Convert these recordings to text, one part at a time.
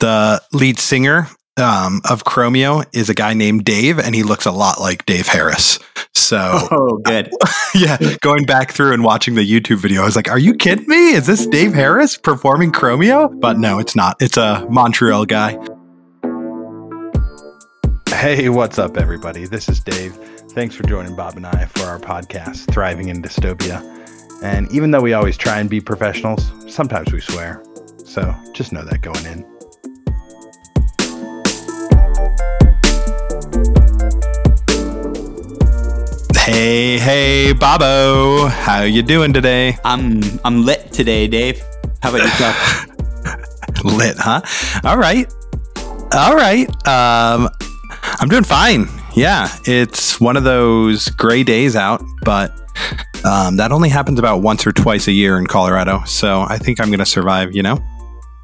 The lead singer um, of Chromeo is a guy named Dave, and he looks a lot like Dave Harris. So, oh, good. yeah, going back through and watching the YouTube video, I was like, "Are you kidding me? Is this Dave Harris performing Chromeo?" But no, it's not. It's a Montreal guy. Hey, what's up, everybody? This is Dave. Thanks for joining Bob and I for our podcast, Thriving in Dystopia. And even though we always try and be professionals, sometimes we swear. So just know that going in. Hey, hey, Bobo. How you doing today? I'm I'm lit today, Dave. How about yourself? lit, huh? All right. All right. Um I'm doing fine. Yeah, it's one of those gray days out, but um, that only happens about once or twice a year in Colorado. So I think I'm to survive, you know?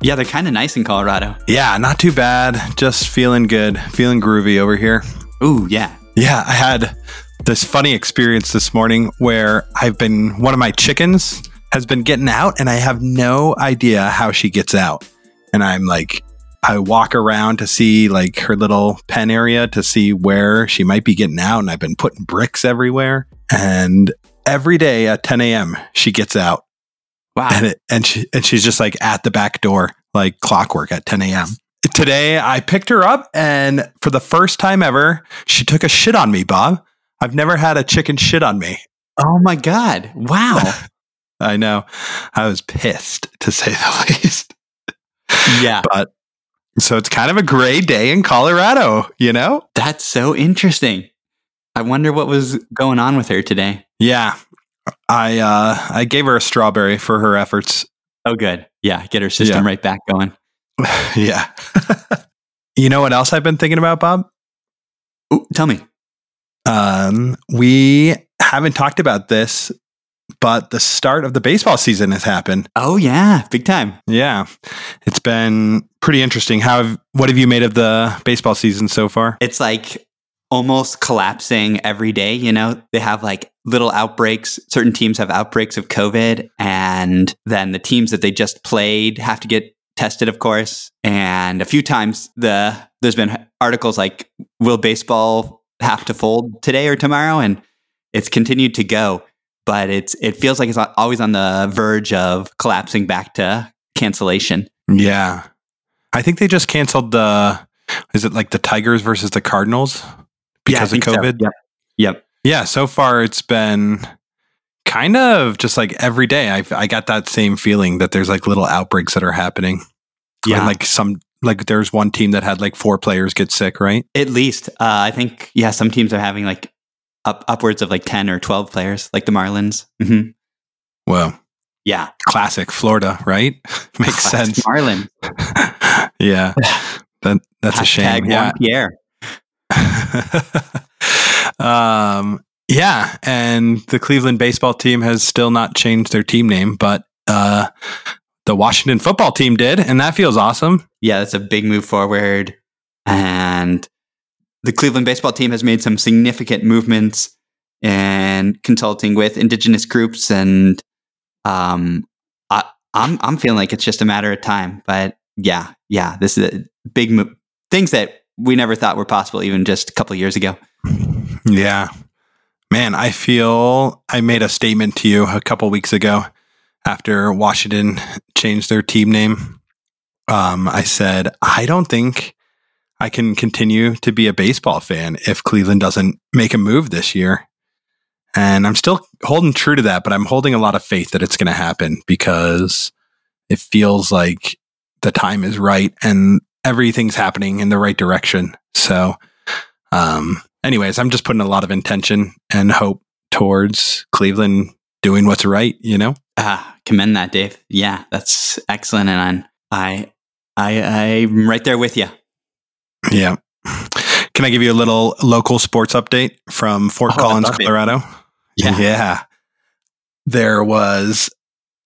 Yeah, they're kind of nice in Colorado. Yeah, not too bad. Just feeling good, feeling groovy over here. Ooh, yeah. Yeah, I had this funny experience this morning where I've been, one of my chickens has been getting out and I have no idea how she gets out. And I'm like, I walk around to see like her little pen area to see where she might be getting out. And I've been putting bricks everywhere. And every day at 10 a.m., she gets out. Wow. And, it, and, she, and she's just like at the back door, like clockwork at 10 a.m. Today, I picked her up, and for the first time ever, she took a shit on me, Bob. I've never had a chicken shit on me. Oh my God. Wow. I know. I was pissed to say the least. Yeah. But so it's kind of a gray day in Colorado, you know? That's so interesting. I wonder what was going on with her today. Yeah. I uh I gave her a strawberry for her efforts. Oh good. Yeah, get her system yeah. right back going. yeah. you know what else I've been thinking about, Bob? Ooh, tell me. Um we haven't talked about this but the start of the baseball season has happened. Oh yeah, big time. Yeah, it's been pretty interesting. How have, what have you made of the baseball season so far? It's like almost collapsing every day. You know, they have like little outbreaks. Certain teams have outbreaks of COVID, and then the teams that they just played have to get tested, of course. And a few times the there's been articles like, "Will baseball have to fold today or tomorrow?" and it's continued to go but it's it feels like it's always on the verge of collapsing back to cancellation. Yeah. I think they just canceled the is it like the Tigers versus the Cardinals because yeah, of COVID? So. Yep. Yep. Yeah, so far it's been kind of just like every day I I got that same feeling that there's like little outbreaks that are happening. Yeah. And like some like there's one team that had like four players get sick, right? At least. Uh, I think yeah, some teams are having like up upwards of like 10 or 12 players like the Marlins. Mm-hmm. Well, yeah. Classic Florida, right? Makes Classic sense. Marlins. yeah. That, that's a shame. Yeah. Pierre. um, yeah. And the Cleveland baseball team has still not changed their team name, but uh, the Washington football team did. And that feels awesome. Yeah. That's a big move forward. And the Cleveland baseball team has made some significant movements and consulting with indigenous groups, and um, I, I'm I'm feeling like it's just a matter of time. But yeah, yeah, this is a big move. things that we never thought were possible even just a couple years ago. Yeah, man, I feel I made a statement to you a couple weeks ago after Washington changed their team name. Um, I said I don't think I can continue to be a baseball fan if Cleveland doesn't make a move this year. And I'm still holding true to that, but I'm holding a lot of faith that it's going to happen because it feels like the time is right and everything's happening in the right direction. So, um, anyways, I'm just putting a lot of intention and hope towards Cleveland doing what's right, you know? Ah, commend that, Dave. Yeah, that's excellent. And I, I, I'm right there with you. Yeah. Can I give you a little local sports update from Fort oh, Collins, Colorado? Yeah. Yeah. There was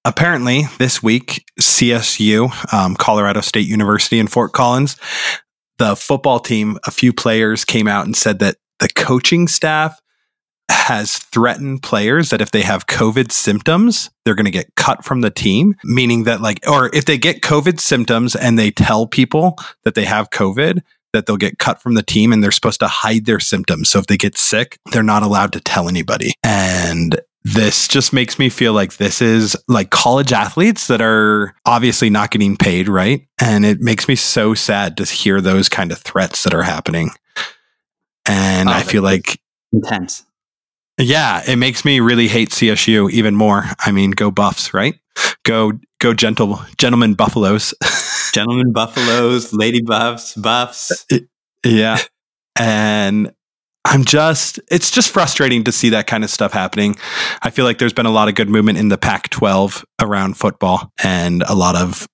apparently this week, CSU, um, Colorado State University in Fort Collins, the football team, a few players came out and said that the coaching staff has threatened players that if they have COVID symptoms, they're going to get cut from the team, meaning that, like, or if they get COVID symptoms and they tell people that they have COVID, that they'll get cut from the team and they're supposed to hide their symptoms. So if they get sick, they're not allowed to tell anybody. And this just makes me feel like this is like college athletes that are obviously not getting paid, right? And it makes me so sad to hear those kind of threats that are happening. And Oh, I feel like, Intense. Yeah, it makes me really hate CSU even more. I mean, go Buffs, right? Go, go, gentle gentlemen Buffaloes. Gentlemen Buffaloes, Lady Buffs, Buffs. Yeah. And I'm just, it's just frustrating to see that kind of stuff happening. I feel like there's been a lot of good movement in the Pac 12 around football and a lot of,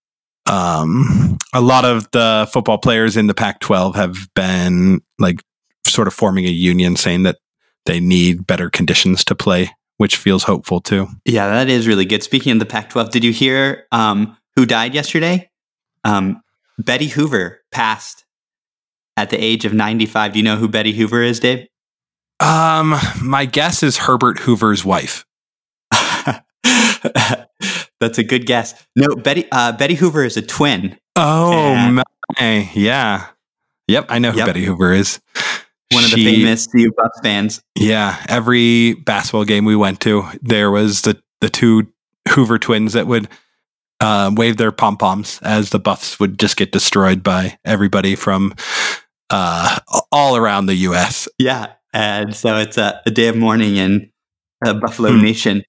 um, a lot of the football players in the Pac 12 have been like sort of forming a union saying that they need better conditions to play, which feels hopeful too. Yeah, that is really good. Speaking of the Pac 12, did you hear um, who died yesterday? Um, Betty Hoover passed at the age of 95. Do you know who Betty Hoover is, Dave? Um, my guess is Herbert Hoover's wife. That's a good guess. No, Betty uh, Betty Hoover is a twin. Oh, And- my. Yeah. Yep. I know who Yep. Betty Hoover is. One of the famous CU Buffs fans. Yeah. Every basketball game we went to, there was the, the two Hoover twins that would uh, wave their pom poms as the Buffs would just get destroyed by everybody from uh, all around the U.S. Yeah, and so it's a, a day of mourning in uh, Buffalo Hmm. Nation.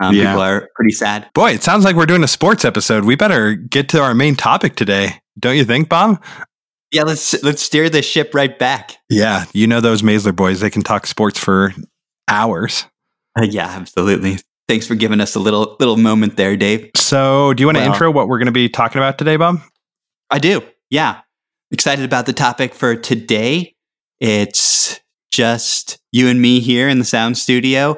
Um, Yeah. People are pretty sad. Boy, it sounds like we're doing a sports episode. We better get to our main topic today. Don't you think, Bob? Yeah, let's let's steer the ship right back. Yeah. You know those Maisler boys. They can talk sports for hours. Uh, yeah, absolutely. Thanks for giving us a little little moment there, Dave. So, do you want to Well- intro what we're going to be talking about today, Bob? I do. Yeah. Excited about the topic for today. It's just you and me here in the sound studio.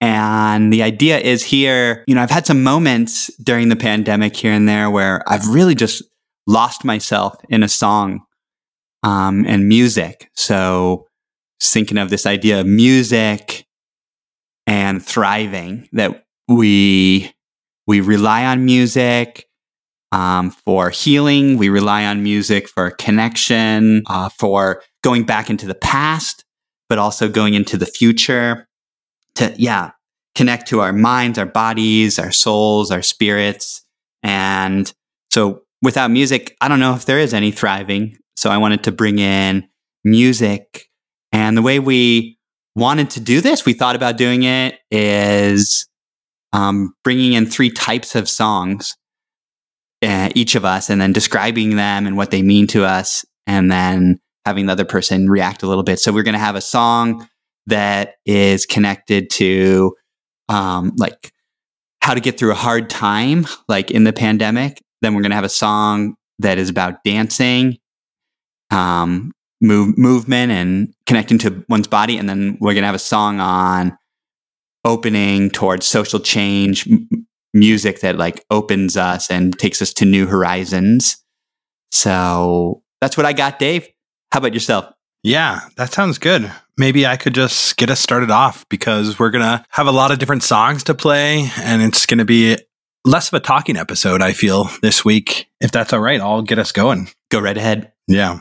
And the idea is here, you know, I've had some moments during the pandemic here and there where I've really just lost myself in a song um, and music. So, thinking of this idea of music and thriving that we we rely on music um, for healing. We rely on music for connection, uh, for going back into the past, but also going into the future to, yeah, connect to our minds, our bodies, our souls, our spirits. And so without music, I don't know if there is any thriving. So I wanted to bring in music. And the way we wanted to do this, we thought about doing it is um, bringing in three types of songs uh, each of us and then describing them and what they mean to us and then having the other person react a little bit. So we're going to have a song that is connected to um, like how to get through a hard time like in the pandemic. Then we're going to have a song that is about dancing um, move, movement and connecting to one's body and then we're going to have a song on opening towards social change m- music that like opens us and takes us to new horizons. So that's what I got, Dave. How about yourself? Yeah, that sounds good. Maybe I could just get us started off because we're going to have a lot of different songs to play and it's going to be less of a talking episode, I feel, this week. If that's all right, I'll get us going. Go right ahead. Yeah.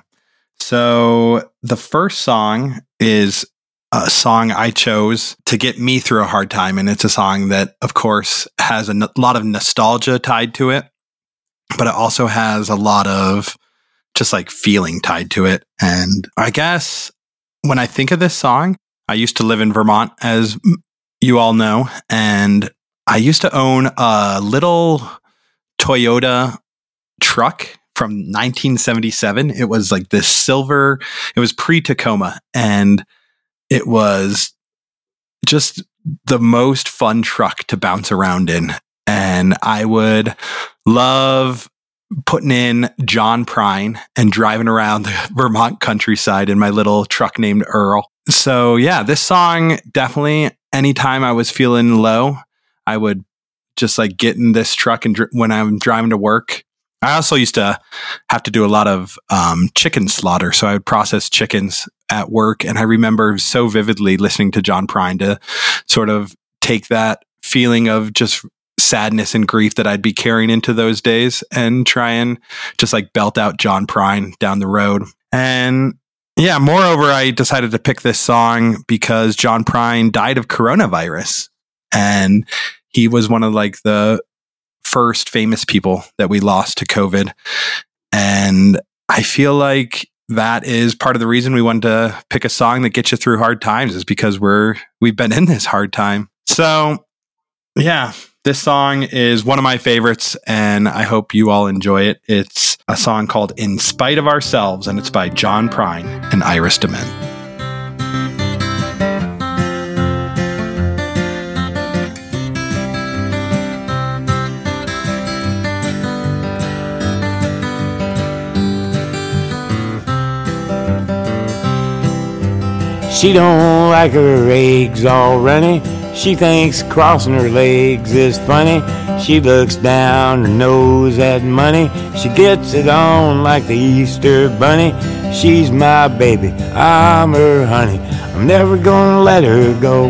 So the first song is a song I chose to get me through a hard time. And it's a song that, of course, has a n- lot of nostalgia tied to it, but it also has a lot of just like feeling tied to it. And I guess when I think of this song, I used to live in Vermont, as you all know, and I used to own a little Toyota truck from 1977. It was like this silver, it was pre Tacoma, and it was just the most fun truck to bounce around in. And I would love putting in John Prine and driving around the Vermont countryside in my little truck named Earl. So, yeah, this song definitely, anytime I was feeling low, I would just like get in this truck and dr- when I'm driving to work. I also used to have to do a lot of um, chicken slaughter. So I would process chickens at work. And I remember so vividly listening to John Prine to sort of take that feeling of just sadness and grief that I'd be carrying into those days and try and just like belt out John Prine down the road. And yeah, moreover, I decided to pick this song because John Prine died of coronavirus. And he was one of like the first famous people that we lost to COVID. And I feel like that is part of the reason we wanted to pick a song that gets you through hard times is because we're we've been in this hard time. So, yeah, this song is one of my favorites and I hope you all enjoy it. It's a song called In Spite of Ourselves and it's by John Prine and Iris DeMent. She don't like her eggs all runny. She thinks crossing her legs is funny. She looks down her nose at money. She gets it on like the Easter bunny. She's my baby, I'm her honey. I'm never gonna let her go.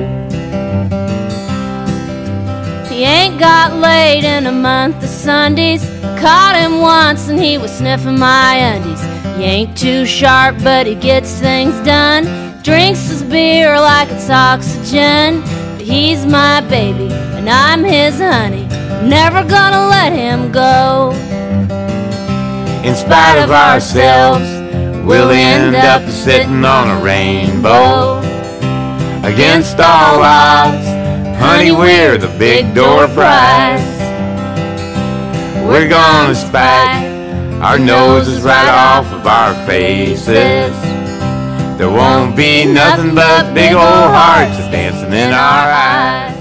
He ain't got laid in a month of Sundays. I caught him once and he was sniffing my undies. He ain't too sharp, but he gets things done. Drinks his beer like it's oxygen. But he's my baby, and I'm his honey. never gonna let him go. In spite of ourselves, we'll end up sitting on a rainbow. Against all odds, honey, we're the big door prize. We're gonna spike our noses right off of our faces. There won't be nothing but big old hearts dancing in our eyes.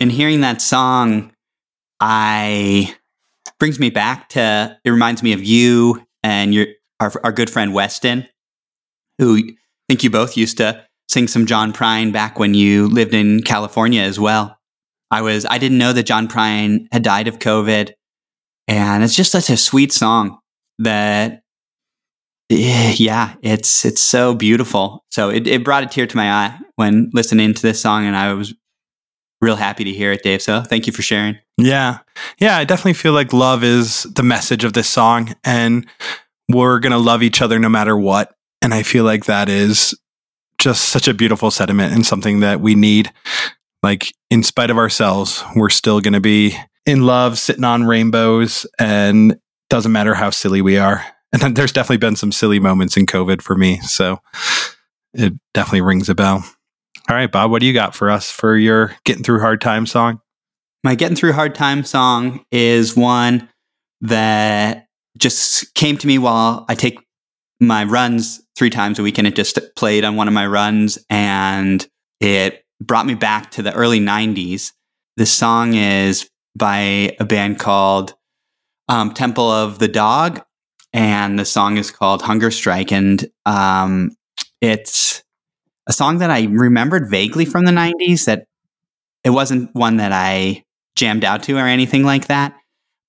And hearing that song, I brings me back to it reminds me of you and your our, our good friend Weston, who I think you both used to sing some John Prine back when you lived in California as well. I was I didn't know that John Prine had died of COVID, and it's just such a sweet song that Eh, yeah, it's it's so beautiful. So it, it brought a tear to my eye when listening to this song, and I was real happy to hear it, Dave. So thank you for sharing. Yeah, yeah, I definitely feel like love is the message of this song, and we're gonna love each other no matter what. And I feel like that is just such a beautiful sentiment and something that we need. Like, in spite of ourselves, we're still gonna be in love, sitting on rainbows, and doesn't matter how silly we are and there's definitely been some silly moments in COVID for me. So it definitely rings a bell. All right, Bob, what do you got for us for your Getting Through Hard Time song? My Getting Through Hard Time song is one that just came to me while I take my runs three times a week, and it just played on one of my runs, and it brought me back to the early 90s. This song is by a band called um, Temple of the Dog, and the song is called Hunger Strike. And um, it's a song that I remembered vaguely from the 90s that it wasn't one that I jammed out to or anything like that.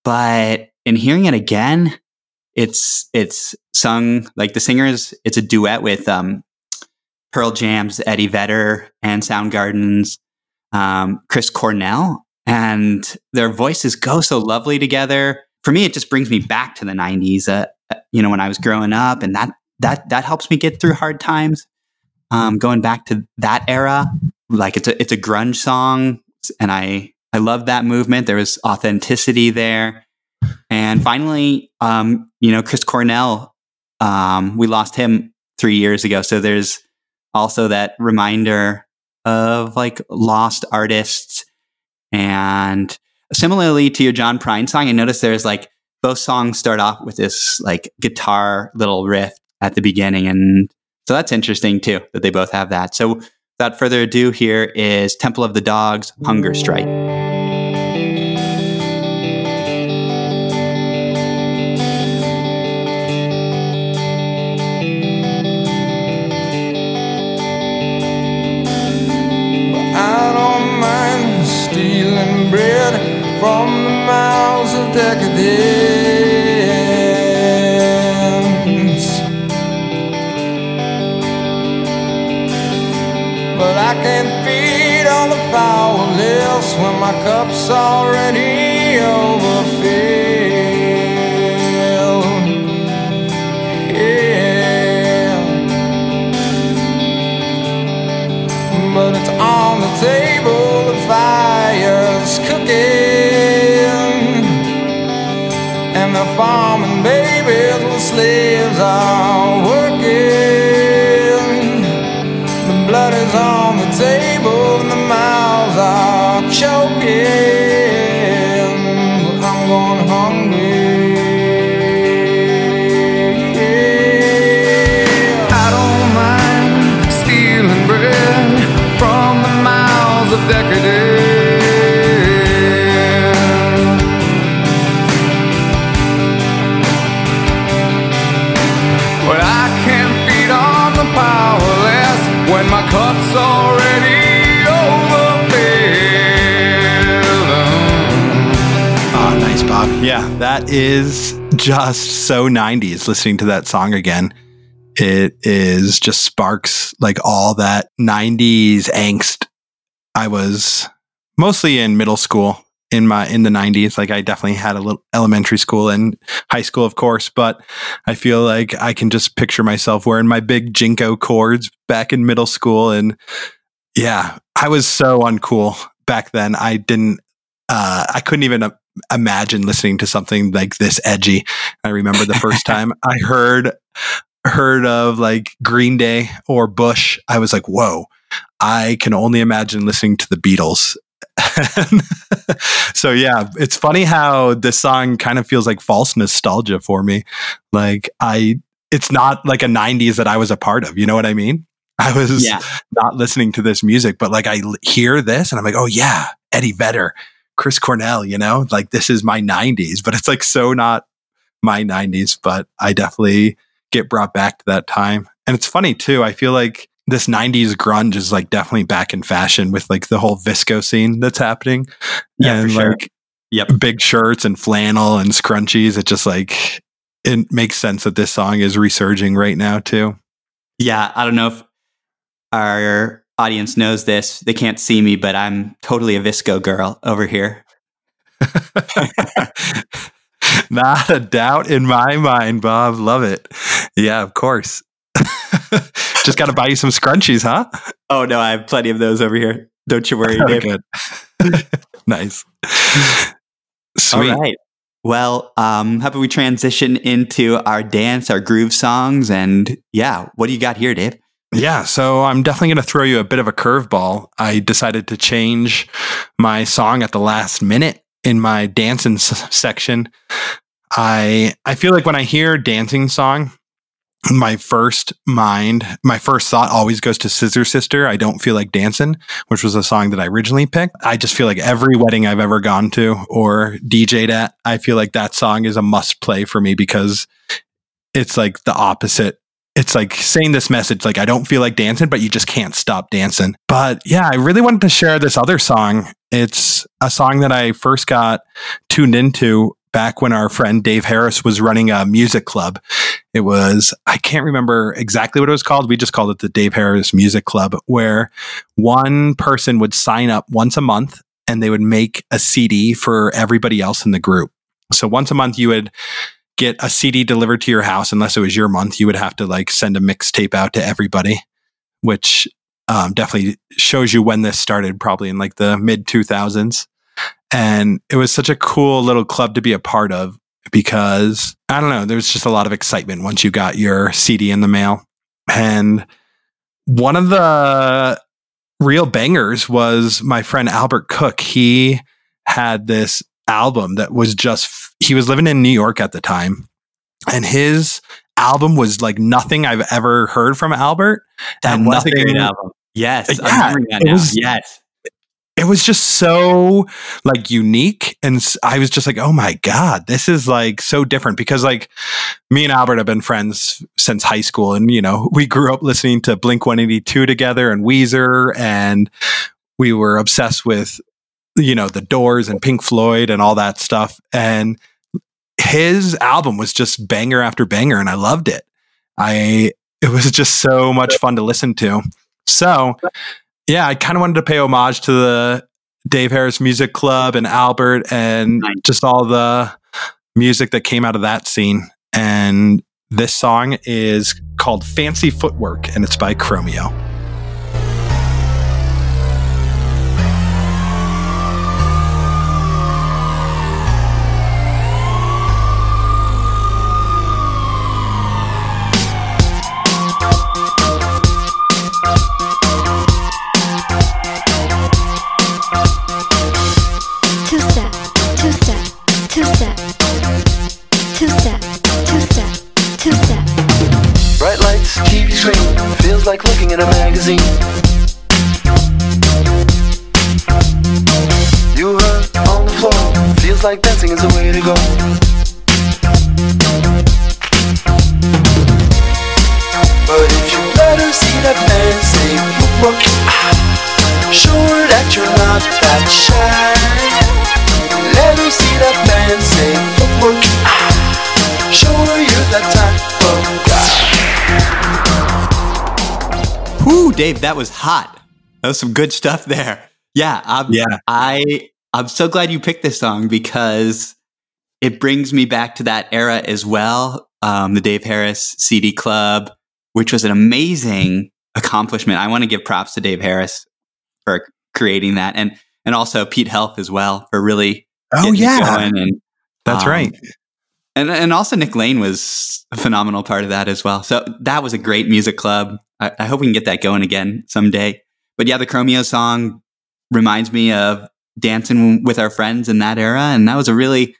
But in hearing it again, it's it's sung like the singers, it's a duet with um, Pearl Jam's Eddie Vedder and Soundgarden's um, Chris Cornell. And their voices go so lovely together for me, it just brings me back to the '90s. Uh, uh, you know, when I was growing up, and that that that helps me get through hard times. Um, going back to that era, like it's a it's a grunge song, and I I love that movement. There was authenticity there, and finally, um, you know, Chris Cornell, um, we lost him three years ago, so there's also that reminder of like lost artists and Similarly to your John Prine song, I noticed there's like both songs start off with this like guitar little riff at the beginning. And so that's interesting too, that they both have that. So without further ado, here is Temple of the Dogs Hunger Strike. dance. But I can't feed all the powerless when my cup's already overfilled. Farming babies with slaves are working. The blood is on the table and the mouths are choking. That is just so 90s listening to that song again. It is just sparks like all that 90s angst. I was mostly in middle school in my in the 90s like I definitely had a little elementary school and high school of course but I feel like I can just picture myself wearing my big JNCO cords back in middle school and yeah I was so uncool back then I didn't uh, I couldn't even uh, imagine listening to something like this edgy. I remember the first time I heard heard of like Green Day or Bush, I was like, "Whoa!" I can only imagine listening to the Beatles. so yeah, it's funny how this song kind of feels like false nostalgia for me. Like I, it's not like a '90s that I was a part of. You know what I mean? I was Yeah. not listening to this music, but like I hear this and I'm like, oh yeah, Eddie Vedder, Chris Cornell, you know, like this is my 90s, but it's like so not my 90s, but I definitely get brought back to that time. And it's funny too. I feel like this 90s grunge is like definitely back in fashion with like the whole VSCO scene that's happening. Yeah, and sure. like Yep. big shirts and flannel and scrunchies. It just like, it makes sense that this song is resurging right now too. Yeah, I don't know if our audience knows this. They can't see me, but I'm totally a VSCO girl over here. Not a doubt in my mind, Bob. Love it. Yeah, of course. Just got to buy you some scrunchies, huh? Oh no, I have plenty of those over here. Don't you worry, Dave. nice. Sweet. All right. Well, um, how about we transition into our dance, our groove songs, and yeah, what do you got here, Dave? Yeah, so I'm definitely going to throw you a bit of a curveball. I decided to change my song at the last minute in my dancing s- section. I I feel like when I hear dancing song, my first mind, my first thought always goes to Scissor Sister. I don't feel like dancing, which was a song that I originally picked. I just feel like every wedding I've ever gone to or DJ'd at, I feel like that song is a must play for me because it's like the opposite it's like saying this message like I don't feel like dancing, but you just can't stop dancing. But yeah, I really wanted to share this other song. It's a song that I first got tuned into back when our friend Dave Harris was running a music club. It was, I can't remember exactly what it was called. We just called it the Dave Harris Music Club, where one person would sign up once a month and they would make a CD for everybody else in the group. So once a month, you would get a CD delivered to your house, unless it was your month, you would have to like send a mixtape out to everybody, which um, definitely shows you when this started, probably in like the mid 2000s. And it was such a cool little club to be a part of because I don't know, there was just a lot of excitement once you got your CD in the mail. And one of the real bangers was my friend Albert Cook. He had this album that was just, he was living in New York at the time. And his album was like nothing I've ever heard from Albert. That And was a great nothing- album. Yes, Yeah, I'm remembering that it was- yes. it was just so like unique and I was just like oh my god this is like so different because like me and albert have been friends since high school and you know we grew up listening to blink 182 together and weezer and we were obsessed with you know the doors and pink floyd and all that stuff and his album was just banger after banger and i loved it i it was just so much fun to listen to so yeah, I kind of wanted to pay homage to the Dave Harris Music Club and Albert and just all the music that came out of that scene. And this song is called Fancy Footwork and it's by Chromeo. Feels like looking at a magazine. You are on the floor, feels like dancing is the way to go. But if you let her see that fancy footwork, ah, show that you're not that shy. Dave, that was hot. That was some good stuff there. Yeah, I'm, Yeah. I I'm so glad you picked this song because it brings me back to that era as well. Um, the Dave Harris CD Club, which was an amazing accomplishment. I want to give props to Dave Harris for creating that, and and also Pete Health as well for really Oh, yeah. going and That's um, right. And and also Nick Lane was a phenomenal part of that as well. So that was a great music club. I, I hope we can get that going again someday. But yeah, the Chromeo song reminds me of dancing with our friends in that era, and that was a really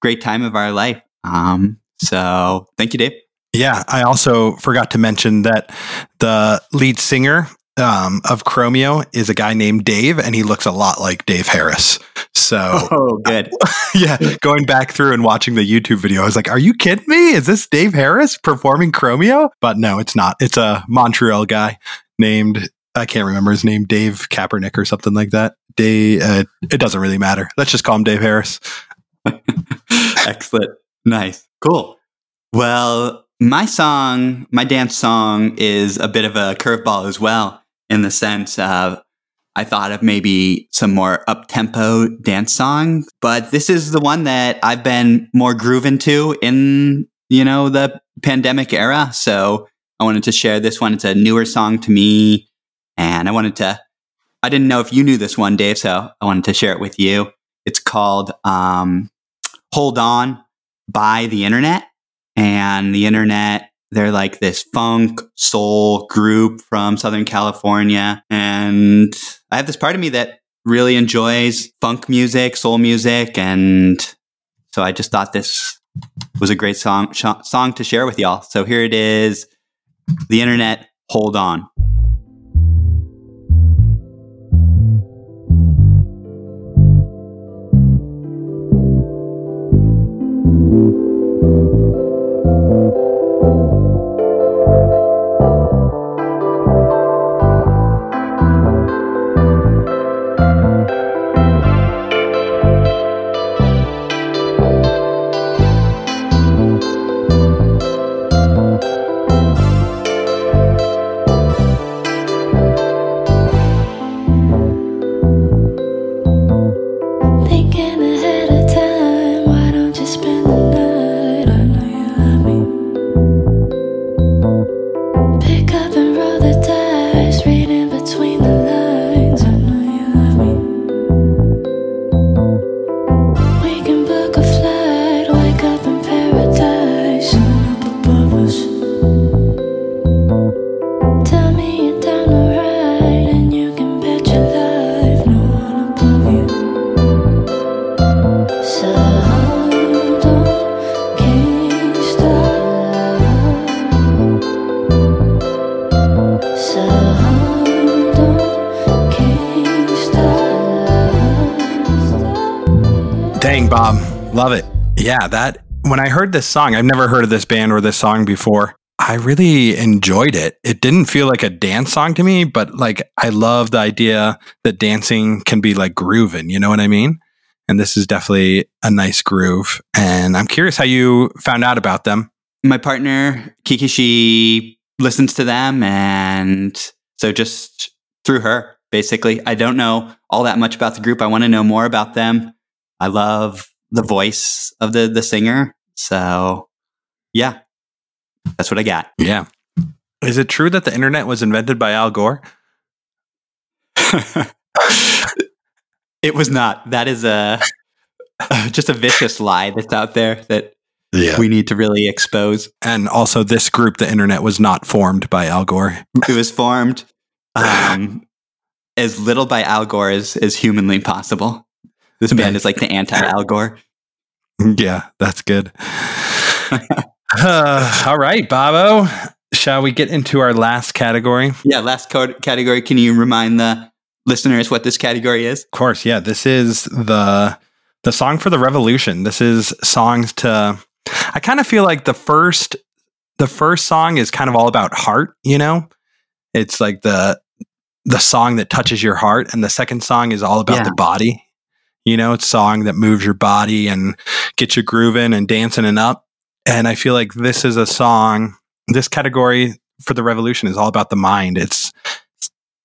great time of our life. Um, so thank you, Dave. Yeah, I also forgot to mention that the lead singer um, of Chromeo is a guy named Dave, and he looks a lot like Dave Harris. So, Oh, good. yeah, going back through and watching the YouTube video, I was like, "Are you kidding me? Is this Dave Harris performing Chromeo?" But no, it's not. It's a Montreal guy named I can't remember his name, Dave Kaepernick or something like that. Dave. Uh, it doesn't really matter. Let's just call him Dave Harris. Excellent. Nice. Cool. Well, my song, my dance song is a bit of a curveball as well, in the sense of I thought of maybe some more up tempo dance songs, but this is the one that I've been more grooving to in, you know, the pandemic era. So I wanted to share this one. It's a newer song to me. And I wanted to, I didn't know if you knew this one, Dave. So I wanted to share it with you. It's called um, Hold On by the Internet. And the Internet, they're like this funk soul group from Southern California. And I have this part of me that really enjoys funk music, soul music. And so I just thought this was a great song, sh- song to share with y'all. So here it is The Internet, Hold On. This song, I've never heard of this band or this song before. I really enjoyed it. It didn't feel like a dance song to me, but like I love the idea that dancing can be like grooving, you know what I mean? And this is definitely a nice groove. And I'm curious how you found out about them. my partner Kiki, she listens to them, and so just through her, basically. I don't know all that much about the group. I want to know more about them. I love the voice of the the singer. So yeah. That's what I got. Yeah. Is it true that the internet was invented by Al Gore? it was not. That is a just a vicious lie that's out there that Yeah. we need to really expose. And also, this group, the internet, was not formed by Al Gore. It was formed um, as little by Al Gore as, as humanly possible. This band is like the anti Al Gore. Yeah, that's good. Uh, all right, Bobo. Shall we get into our last category? Yeah, last co- category. Can you remind the listeners what this category is? Of course, yeah. This is the the song for the revolution. This is songs to. I kind of feel like the first the first song is kind of all about heart. You know, it's like the the song that touches your heart, and the second song is all about Yeah. the body. You know, it's song that moves your body and gets you grooving and dancing and up. And I feel like this is a song. This category for the revolution is all about the mind. It's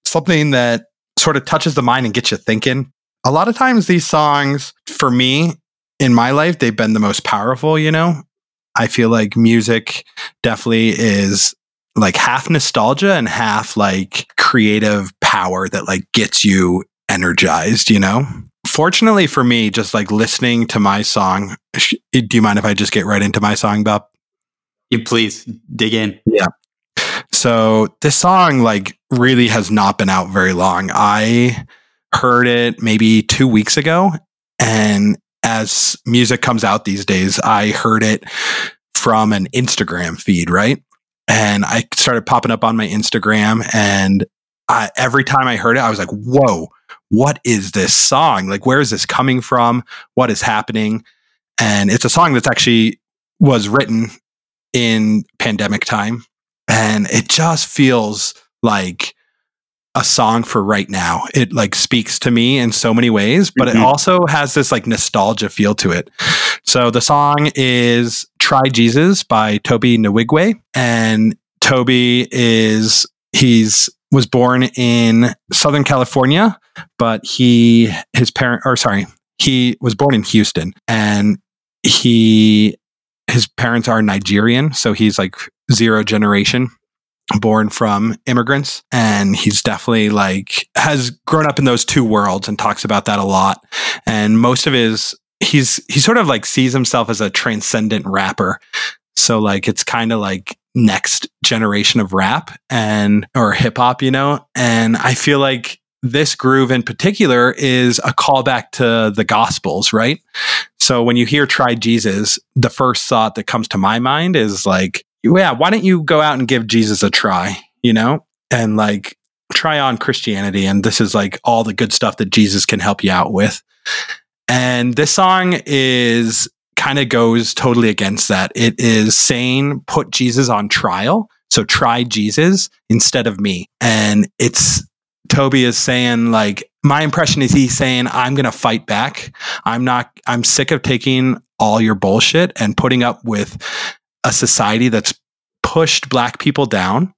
something that sort of touches the mind and gets you thinking. A lot of times, these songs, for me in my life, they've been the most powerful. You know, I feel like music definitely is like half nostalgia and half like creative power that like gets you energized, you know? Fortunately for me, just like listening to my song, sh- do you mind if I just get right into my song, Bob? You please dig in. Yeah. So this song like really has not been out very long. I heard it maybe 2 weeks ago and as music comes out these days, I heard it from an Instagram feed, right? And I started popping up on my Instagram and I, every time I heard it, I was like, "Whoa, what is this song? Like where is this coming from? What is happening?" And it's a song that's actually was written in pandemic time and it just feels like a song for right now. It like speaks to me in so many ways, but it Mhm. also has this like nostalgia feel to it. So the song is Try Jesus by Tobe Nwigwe and Tobe is he's was born in Southern California, but he his parent or sorry, he was born in Houston and he his parents are Nigerian, so he's like zero generation born from immigrants. And he's definitely like has grown up in those two worlds and talks about that a lot. And most of his he's he sort of like sees himself as a transcendent rapper. So like it's kind of like next generation of rap and or hip hop you know and i feel like this groove in particular is a callback to the gospels right so when you hear try jesus the first thought that comes to my mind is like yeah, why don't you go out and give Jesus a try, you know, and like try on Christianity? And this is like all the good stuff that Jesus can help you out with. And this song is kind of goes totally against that. It is saying put Jesus on trial. So try Jesus instead of me. And it's Tobe is saying like my impression is he's saying I'm going to fight back. I'm not I'm sick of taking all your bullshit and putting up with a society that's pushed black people down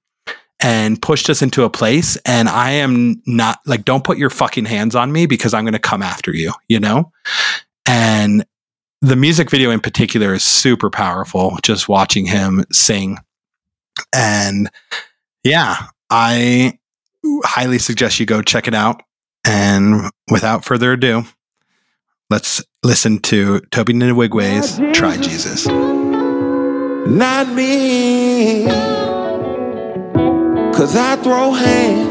and pushed us into a place and I am not like don't put your fucking hands on me because I'm going to come after you, you know? And the music video in particular is super powerful just watching him sing. And yeah, I highly suggest you go check it out. And without further ado, let's listen to Tobe Nwigwe's Try Jesus. Not me. Cause I throw hands.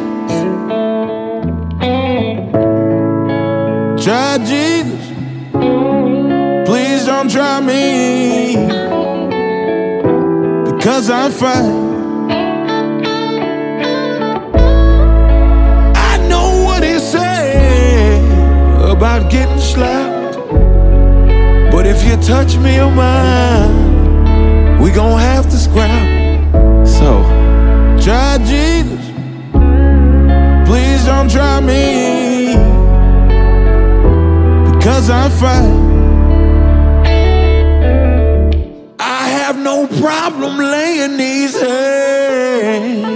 Try Jesus. Don't try me. Because I'm fine. I know what he said about getting slapped. But if you touch me oh or mine, we gon' have to scrap. So, try Jesus. Please don't try me. Because I'm fine. Problem laying these hands.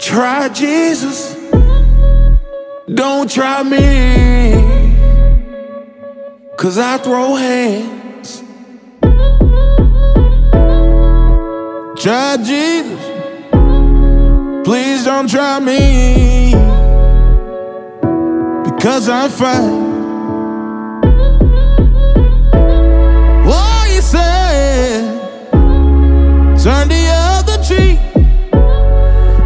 try Jesus. Don't try me. Cause I throw hands. Try Jesus. Please don't try me. Because I'm fine. Turn the other cheek.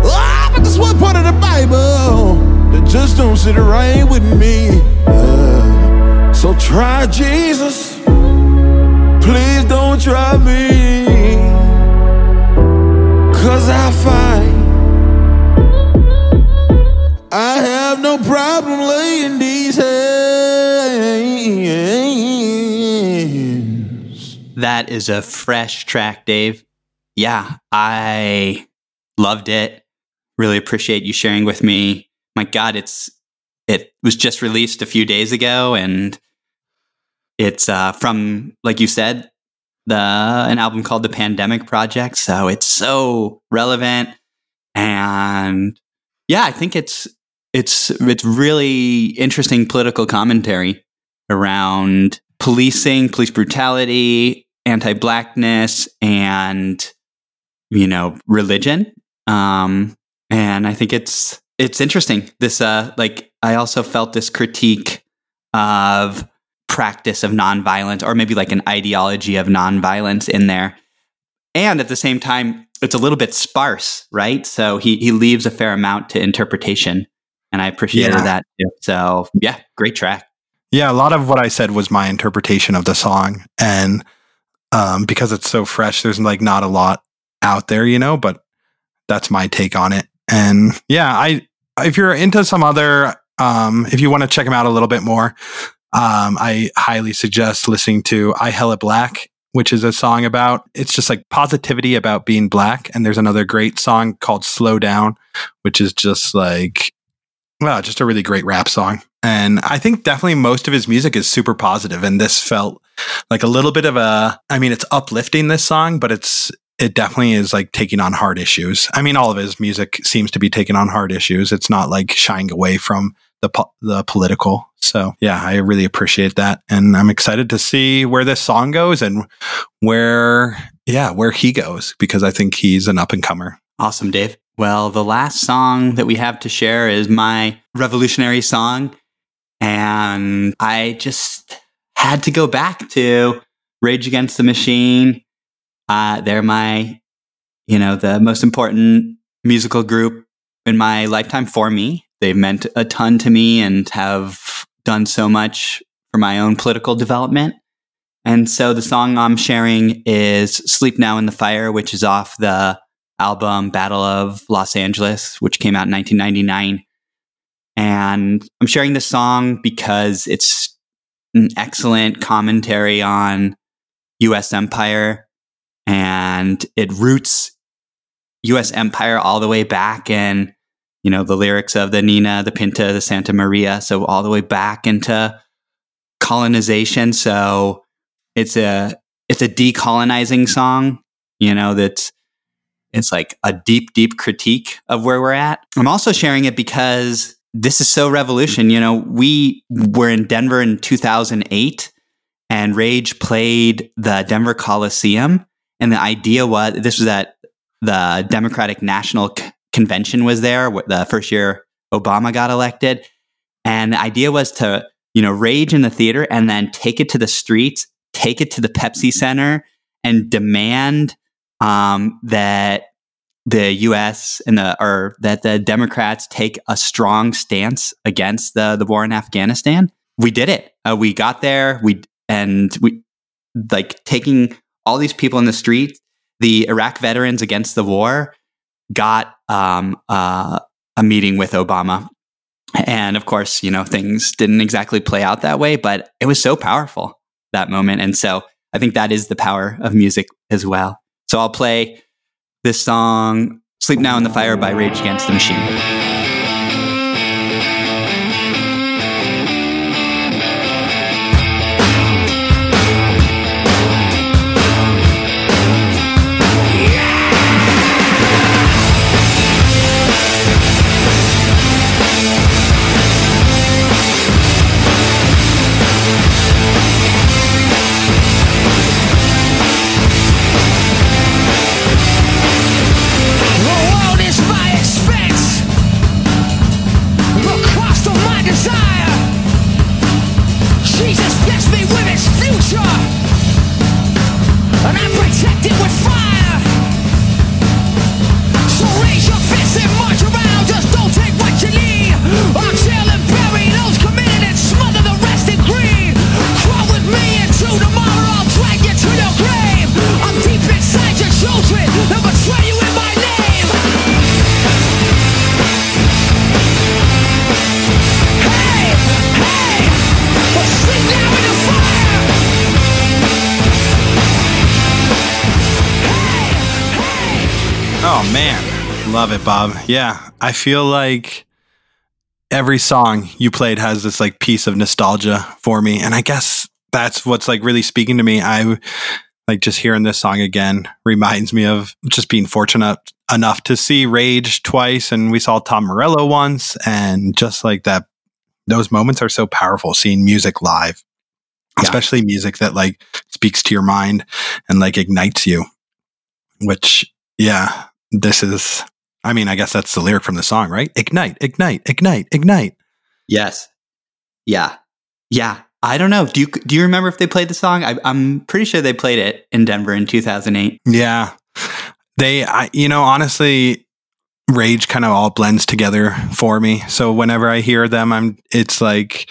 Ah, but this one part of the Bible that just don't sit right with me. Uh, so try Jesus. Please don't try me. Cause I I have no problem laying these hands. That is a fresh track, Dave. Yeah, I loved it. Really appreciate you sharing with me. My God, it's it was just released a few days ago, and it's uh, from like you said, the an album called The Pandemic Project. So it's so relevant, and yeah, I think it's it's it's really interesting political commentary around policing, police brutality, anti-blackness, and you know religion. Um, and I think it's it's interesting. This uh, like I also felt this critique of practice of nonviolence, or maybe like an ideology of nonviolence in there. And at the same time, it's a little bit sparse, right? So he he leaves a fair amount to interpretation, and I appreciated Yeah. that. Too. So yeah, great track. Yeah, a lot of what I said was my interpretation of the song, and um, because it's so fresh, there's like not a lot out there, you know. But that's my take on it. And yeah, I if you're into some other, um, if you want to check them out a little bit more, um, I highly suggest listening to "I Hell It Black." Which is a song about it's just like positivity about being black, and there's another great song called "Slow Down," which is just like, well, just a really great rap song. And I think definitely most of his music is super positive, and this felt like a little bit of a. I mean, it's uplifting this song, but it's it definitely is like taking on hard issues. I mean, all of his music seems to be taking on hard issues. It's not like shying away from the po- the political. So yeah, I really appreciate that, and I'm excited to see where this song goes and where yeah where he goes because I think he's an up and comer. Awesome, Dave. Well, the last song that we have to share is my revolutionary song. And I just had to go back to Rage Against the Machine. Uh, they're my, you know, the most important musical group in my lifetime for me. They've meant a ton to me and have done so much for my own political development. And so the song I'm sharing is Sleep Now in the Fire, which is off the album Battle of Los Angeles, which came out in 1999. And I'm sharing this song because it's an excellent commentary on US empire and it roots US empire all the way back in you know the lyrics of the Nina, the Pinta, the Santa Maria, so all the way back into colonization. So it's a it's a decolonizing song, you know, that's it's like a deep, deep critique of where we're at. I'm also sharing it because this is so revolution. You know, we were in Denver in 2008 and Rage played the Denver Coliseum. And the idea was this was at the Democratic National C- Convention was there, the first year Obama got elected. And the idea was to, you know, rage in the theater and then take it to the streets, take it to the Pepsi Center and demand um, that the U.S. and the or that the Democrats take a strong stance against the the war in Afghanistan. We did it. Uh, we got there. We and we like taking all these people in the street. The Iraq veterans against the war got um, uh, a meeting with Obama, and of course, you know things didn't exactly play out that way, but it was so powerful that moment, and so I think that is the power of music as well. So I'll play this song, Sleep Now in the Fire by Rage Against the Machine. Love it, Bob. Yeah, I feel like every song you played has this like piece of nostalgia for me, and I guess that's what's like really speaking to me. I like just hearing this song again reminds me of just being fortunate enough to see Rage twice, and we saw Tom Morello once, and just like that, those moments are so powerful. Seeing music live, Yeah. especially music that like speaks to your mind and like ignites you, which yeah, this is I mean, I guess that's the lyric from the song, right? Ignite, ignite, ignite, ignite. Yes. Yeah. Yeah. I don't know. Do you do you remember if they played the song? I, I'm pretty sure they played it in Denver in 2008. Yeah. They I you know, honestly, rage kind of all blends together for me. So whenever I hear them, I'm it's like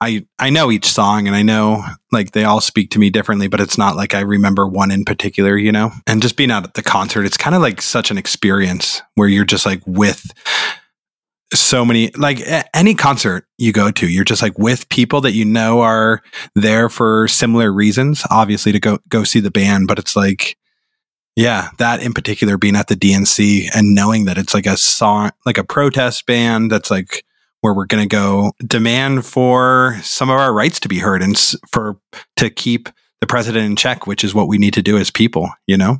I I know each song and I know like they all speak to me differently, but it's not like I remember one in particular, you know? And just being out at the concert, it's kind of like such an experience where you're just like with so many like any concert you go to you're just like with people that you know are there for similar reasons obviously to go go see the band but it's like yeah that in particular being at the DNC and knowing that it's like a song like a protest band that's like where we're going to go demand for some of our rights to be heard and for to keep the president in check which is what we need to do as people you know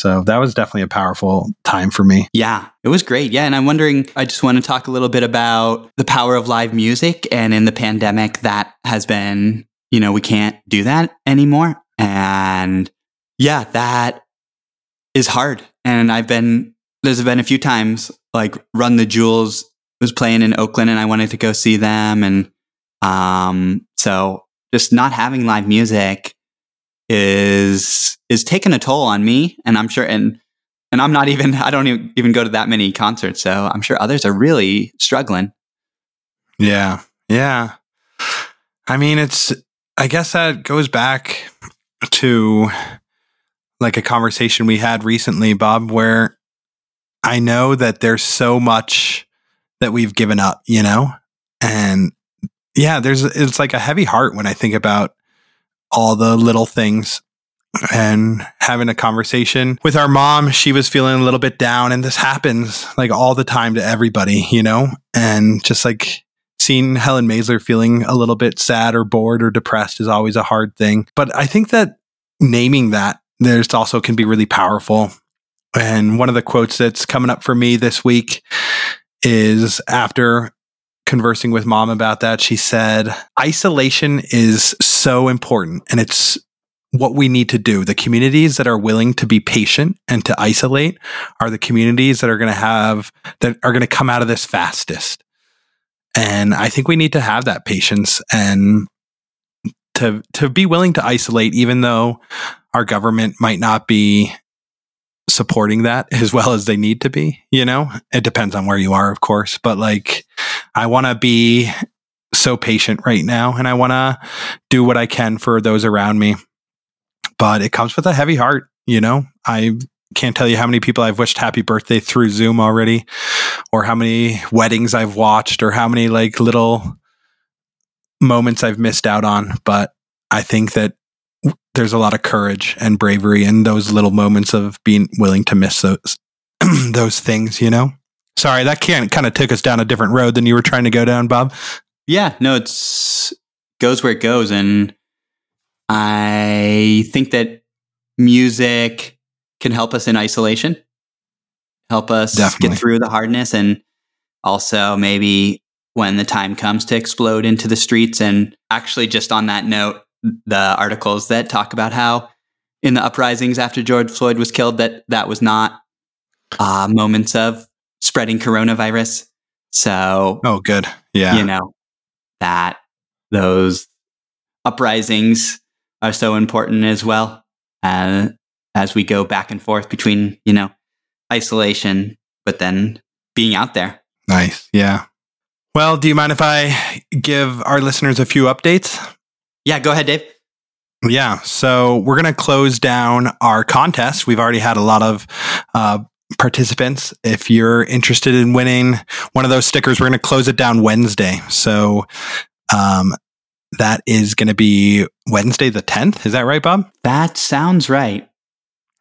so that was definitely a powerful time for me Yeah, it was great. Yeah, and I'm wondering. I just want to talk a little bit about the power of live music, and in the pandemic, that has been, you know, we can't do that anymore, and yeah, that is hard. And I've been there's been a few times like Run the Jewels was playing in Oakland, and I wanted to go see them, and um, so just not having live music is is taking a toll on me, and I'm sure and and I'm not even I don't even, even go to that many concerts, so I'm sure others are really struggling. Yeah. Yeah. I mean, it's, I guess that goes back to like a conversation we had recently, Bob, where I know that there's so much that we've given up, you know? And yeah, there's, it's like a heavy heart when I think about all the little things and having a conversation with our mom. She was feeling a little bit down, and this happens like all the time to everybody, you know? And just like, seeing Helen Maisler feeling a little bit sad or bored or depressed is always a hard thing. But I think that naming that there's also can be really powerful. And one of the quotes that's coming up for me this week is after conversing with mom about that, she said, isolation is so important and it's what we need to do. The communities that are willing to be patient and to isolate are the communities that are going to have, that are going to come out of this fastest. And I think we need to have that patience and to to be willing to isolate, even though our government might not be supporting that as well as they need to be. You know, it depends on where you are, of course. But like, I want to be so patient right now, and I want to do what I can for those around me. But it comes with a heavy heart. You know, I can't tell you how many people I've wished happy birthday through Zoom already, or how many weddings I've watched, or how many like little moments I've missed out on. But I think that there's a lot of courage and bravery in those little moments of being willing to miss those those things, you know? Sorry, that can kind of took us down a different road than you were trying to go down, Bob. Yeah, no, it's goes where it goes, and I think that music can help us in isolation, help us Definitely. get through the hardness, and also maybe when the time comes to explode into the streets. And actually, just on that note, the articles that talk about how in the uprisings after George Floyd was killed, that that was not uh, moments of spreading coronavirus. So Oh, good. Yeah. you know that those uprisings are so important as well uh, as we go back and forth between, you know, isolation, but then being out there. Nice. Yeah. Well, do you mind if I give our listeners a few updates? Yeah, go ahead, Dave. Yeah. So we're going to close down our contest. We've already had a lot of uh, participants. If you're interested in winning one of those stickers, we're going to close it down Wednesday. So um, that is going to be Wednesday the 10th. Is that right, Bob? That sounds right.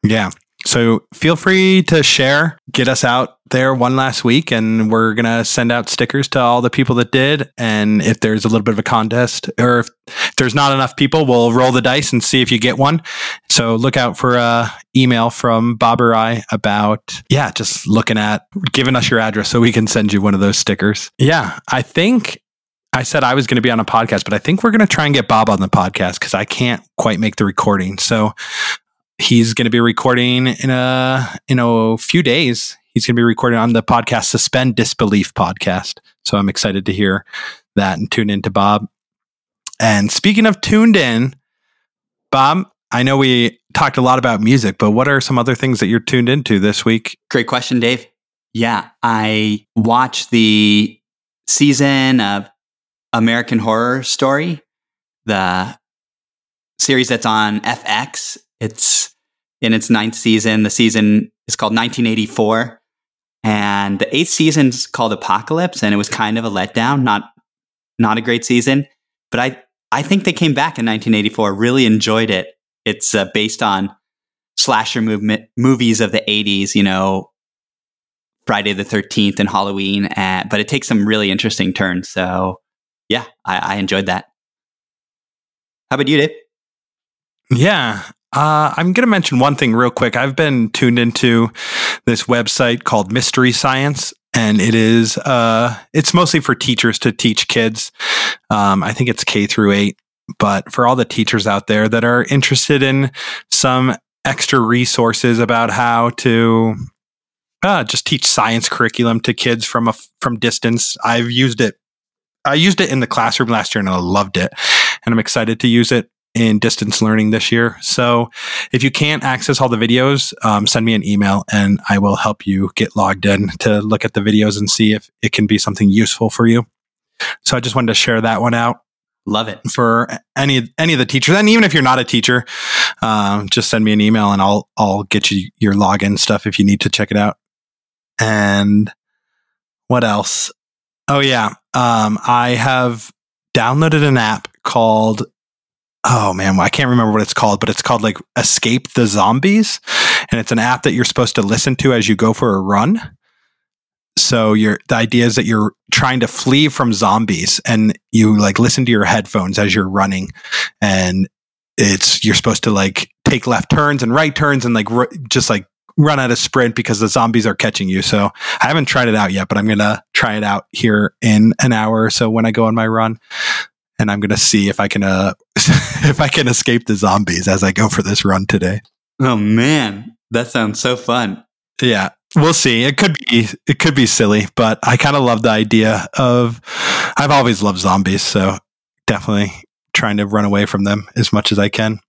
Yeah. So feel free to share, get us out there one last week, and we're going to send out stickers to all the people that did. And if there's a little bit of a contest, or if there's not enough people, we'll roll the dice and see if you get one. So look out for a email from Bob or I about, yeah, just looking at giving us your address so we can send you one of those stickers. Yeah, I think I said I was going to be on a podcast, but I think we're going to try and get Bob on the podcast because I can't quite make the recording. So he's going to be recording in a in a few days. He's going to be recording on the podcast Suspend Disbelief podcast. So I'm excited to hear that and tune into Bob. And speaking of tuned in, Bob, I know we talked a lot about music, but what are some other things that you're tuned into this week? Great question, Dave. Yeah, I watched the season of American Horror Story, the series that's on FX. It's in its ninth season. The season is called 1984. And the eighth season is called Apocalypse, and it was kind of a letdown, not not a great season. But I I think they came back in 1984. Really enjoyed it. It's uh, based on slasher movement movies of the 80s. You know, Friday the 13th and Halloween, uh, but it takes some really interesting turns. So yeah, I, I enjoyed that. How about you, Dave? Yeah. Uh, I'm going to mention one thing real quick. I've been tuned into this website called Mystery Science, and it is uh, it's mostly for teachers to teach kids. Um, I think it's K through eight, but for all the teachers out there that are interested in some extra resources about how to uh, just teach science curriculum to kids from a from distance, I've used it. I used it in the classroom last year, and I loved it, and I'm excited to use it in distance learning this year. So if you can't access all the videos, um, send me an email and I will help you get logged in to look at the videos and see if it can be something useful for you. So I just wanted to share that one out Love it. for any any of the teachers, and even if you're not a teacher, um, just send me an email and I'll I'll get you your login stuff if you need to check it out. And what else? Oh yeah, um, I have downloaded an app called oh man, I can't remember what it's called, but it's called like Escape the Zombies. And it's an app that you're supposed to listen to as you go for a run. So you're the idea is that you're trying to flee from zombies and you like listen to your headphones as you're running and it's you're supposed to like take left turns and right turns and like r- just like run at a sprint because the zombies are catching you. So I haven't tried it out yet, but I'm going to try it out here in an hour or so when I go on my run and I'm going to see if I can uh if I can escape the zombies as I go for this run today. Oh man, that sounds so fun. Yeah, we'll see. It could be it could be silly, but I kind of love the idea of I've always loved zombies, so definitely trying to run away from them as much as I can.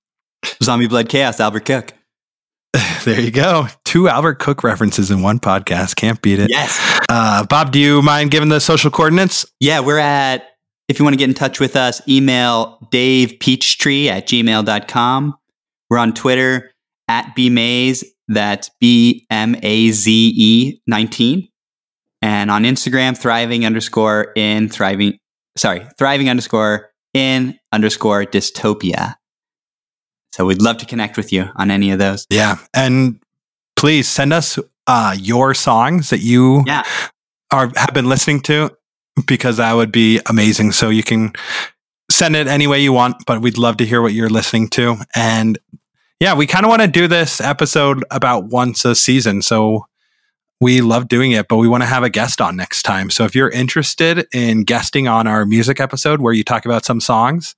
Zombie Blood Chaos, Albert Cook. There you go. Two Albert Cook references in one podcast. Can't beat it. Yes. Uh, Bob, do you mind giving the social coordinates? Yeah, we're at, if you want to get in touch with us, email davepeachtree at gmail.com. We're on Twitter at bmaze, that's B M A Z E 19. And on Instagram, thriving underscore in thriving, sorry, thriving underscore in underscore dystopia. So we'd love to connect with you on any of those. Yeah, and please send us uh, your songs that you Yeah. are have been listening to because that would be amazing. So you can send it any way you want, but we'd love to hear what you're listening to. And yeah, we kind of want to do this episode about once a season. So we love doing it, but we want to have a guest on next time. So if you're interested in guesting on our music episode where you talk about some songs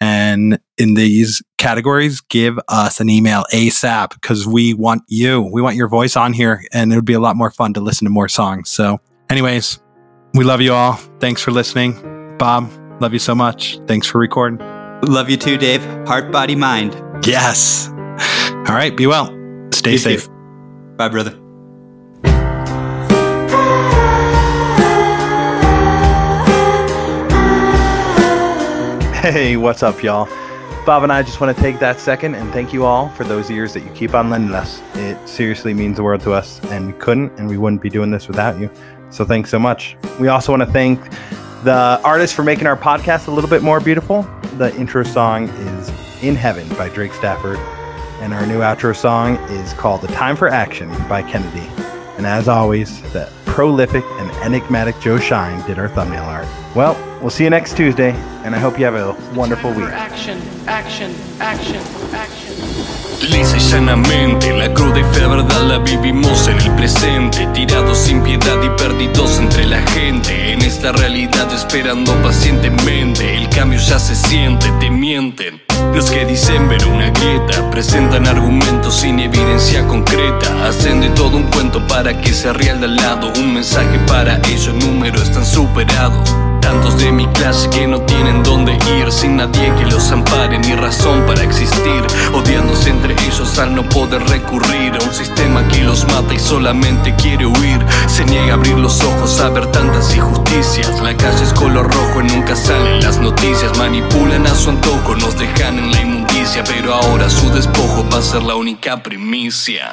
and in these categories, give us an email ASAP because we want you. We want your voice on here and it would be a lot more fun to listen to more songs. So, anyways, we love you all. Thanks for listening. Bob, love you so much. Thanks for recording. Love you too, Dave. Heart, body, mind. Yes. All right. Be well. Stay You safe. too. Bye, brother. Hey, what's up, y'all? Bob and I just want to take that second and thank you all for those years that you keep on lending us. It seriously means the world to us, and we couldn't and we wouldn't be doing this without you. So thanks so much. We also want to thank the artists for making our podcast a little bit more beautiful. The intro song is In Heaven by Drake Stafford, and our new outro song is called The Time for Action by Kennedy. And as always, the prolific and enigmatic Joe Shine did our thumbnail art. Well, we'll see you next Tuesday, and I hope you have a wonderful week. Action, action, action, action. Lisa y llanamente, la cruda y fea verdad la vivimos en el presente, tirados sin piedad y perdidos entre la gente, en esta realidad esperando pacientemente, el cambio ya se siente, te mienten. Los que dicen ver una grieta, presentan argumentos sin evidencia concreta, hacen de todo un cuento para que se ría al de al lado, un mensaje para ellos, números están superados. Tantos de mi clase que no tienen dónde ir Sin nadie que los ampare ni razón para existir. Odiándose entre ellos al no poder recurrir A un sistema que los mata y solamente quiere huir. Se niega a abrir los ojos a ver tantas injusticias. La calle es color rojo y nunca salen las noticias. Manipulan a su antojo, nos dejan en la inmundicia Pero ahora su despojo va a ser la única primicia